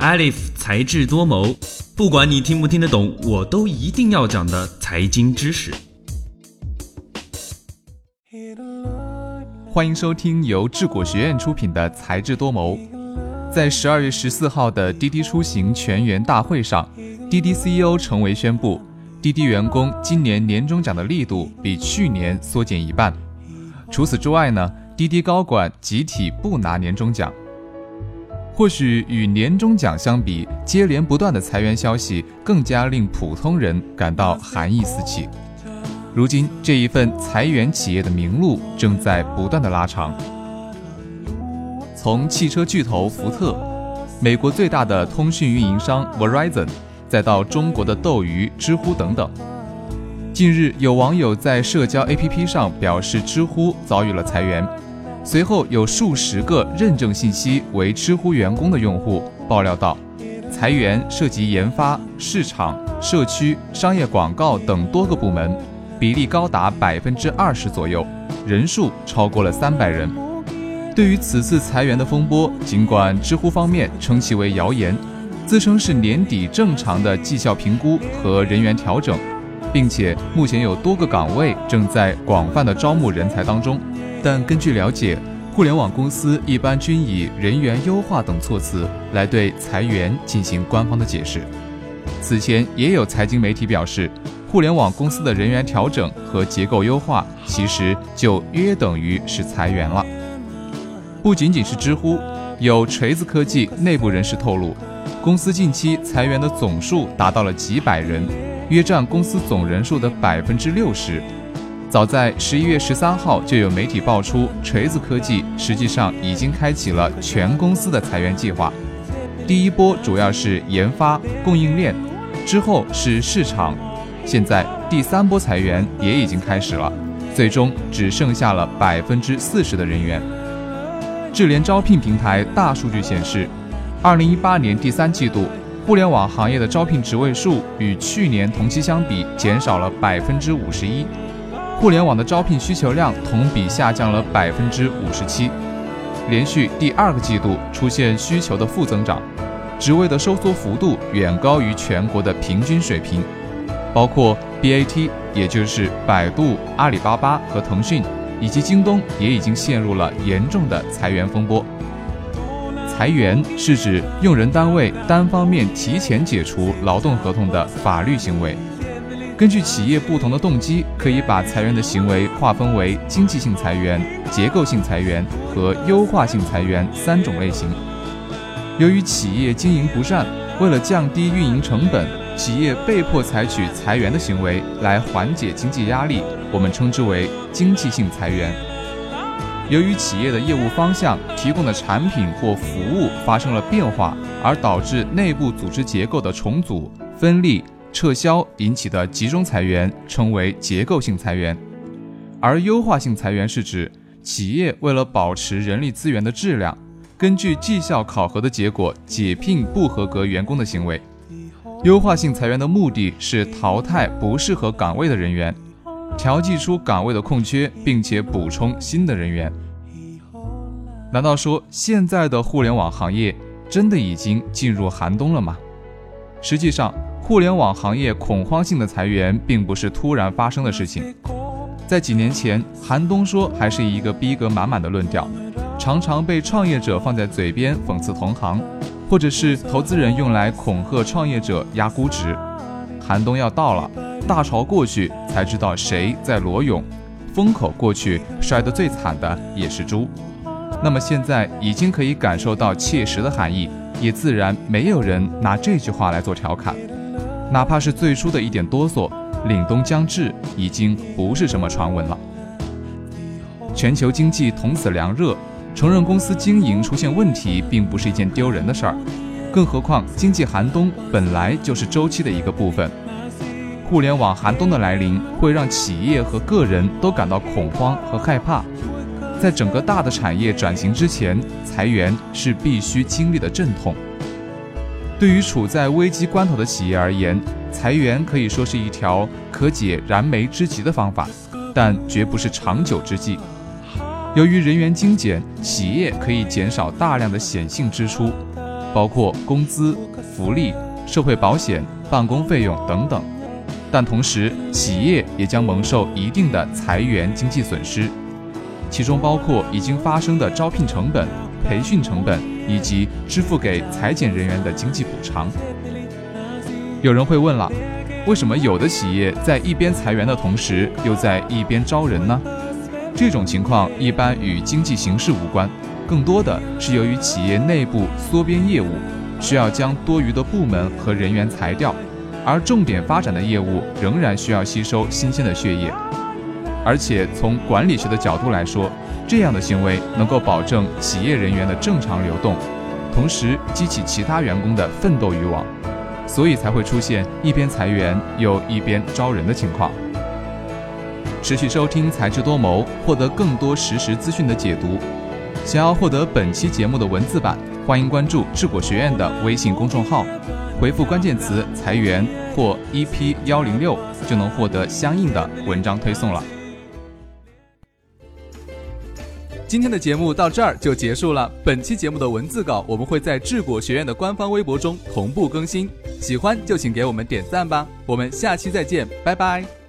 Alif 才智多谋，不管你听不听得懂，我都一定要讲的财经知识。欢迎收听由智果学院出品的《才智多谋》。在十二月十四号的滴滴出行全员大会上，滴滴 CEO 陈维宣布，滴滴员工今年年终奖的力度比去年缩减一半。除此之外呢，滴滴高管集体不拿年终奖。或许与年终奖相比，接连不断的裁员消息更加令普通人感到寒意四起。如今，这一份裁员企业的名录正在不断的拉长，从汽车巨头福特、美国最大的通讯运营商 Verizon，再到中国的斗鱼、知乎等等。近日，有网友在社交 APP 上表示，知乎遭遇了裁员。随后，有数十个认证信息为知乎员工的用户爆料到，裁员涉及研发、市场、社区、商业广告等多个部门。比例高达百分之二十左右，人数超过了三百人。对于此次裁员的风波，尽管知乎方面称其为谣言，自称是年底正常的绩效评估和人员调整，并且目前有多个岗位正在广泛的招募人才当中，但根据了解，互联网公司一般均以人员优化等措辞来对裁员进行官方的解释。此前也有财经媒体表示。互联网公司的人员调整和结构优化，其实就约等于是裁员了。不仅仅是知乎，有锤子科技内部人士透露，公司近期裁员的总数达到了几百人，约占公司总人数的百分之六十。早在十一月十三号，就有媒体爆出，锤子科技实际上已经开启了全公司的裁员计划。第一波主要是研发、供应链，之后是市场。现在第三波裁员也已经开始了，最终只剩下了百分之四十的人员。智联招聘平台大数据显示，二零一八年第三季度，互联网行业的招聘职位数与去年同期相比减少了百分之五十一，互联网的招聘需求量同比下降了百分之五十七，连续第二个季度出现需求的负增长，职位的收缩幅度远高于全国的平均水平。包括 BAT，也就是百度、阿里巴巴和腾讯，以及京东，也已经陷入了严重的裁员风波。裁员是指用人单位单方面提前解除劳动合同的法律行为。根据企业不同的动机，可以把裁员的行为划分为经济性裁员、结构性裁员和优化性裁员三种类型。由于企业经营不善，为了降低运营成本。企业被迫采取裁员的行为来缓解经济压力，我们称之为经济性裁员。由于企业的业务方向、提供的产品或服务发生了变化，而导致内部组织结构的重组、分立、撤销引起的集中裁员，称为结构性裁员。而优化性裁员是指企业为了保持人力资源的质量，根据绩效考核的结果解聘不合格员工的行为。优化性裁员的目的是淘汰不适合岗位的人员，调剂出岗位的空缺，并且补充新的人员。难道说现在的互联网行业真的已经进入寒冬了吗？实际上，互联网行业恐慌性的裁员并不是突然发生的事情。在几年前，寒冬说还是一个逼格满满的论调，常常被创业者放在嘴边讽刺同行。或者是投资人用来恐吓创业者压估值，寒冬要到了，大潮过去才知道谁在裸泳，风口过去摔得最惨的也是猪。那么现在已经可以感受到切实的含义，也自然没有人拿这句话来做调侃。哪怕是最初的一点哆嗦，凛冬将至已经不是什么传闻了。全球经济同此凉热。承认公司经营出现问题，并不是一件丢人的事儿，更何况经济寒冬本来就是周期的一个部分。互联网寒冬的来临，会让企业和个人都感到恐慌和害怕。在整个大的产业转型之前，裁员是必须经历的阵痛。对于处在危机关头的企业而言，裁员可以说是一条可解燃眉之急的方法，但绝不是长久之计。由于人员精简，企业可以减少大量的显性支出，包括工资、福利、社会保险、办公费用等等。但同时，企业也将蒙受一定的裁员经济损失，其中包括已经发生的招聘成本、培训成本以及支付给裁减人员的经济补偿。有人会问了，为什么有的企业在一边裁员的同时，又在一边招人呢？这种情况一般与经济形势无关，更多的是由于企业内部缩编业务，需要将多余的部门和人员裁掉。而重点发展的业务仍然需要吸收新鲜的血液，而且从管理学的角度来说，这样的行为能够保证企业人员的正常流动，同时激起其他员工的奋斗欲望，所以才会出现一边裁员又一边招人的情况。持续收听才智多谋，获得更多实时资讯的解读。想要获得本期节目的文字版，欢迎关注智果学院的微信公众号。回复关键词“裁员”或 “EP 幺零六”，就能获得相应的文章推送了。今天的节目到这儿就结束了。本期节目的文字稿我们会在智果学院的官方微博中同步更新，喜欢就请给我们点赞吧。我们下期再见，拜拜。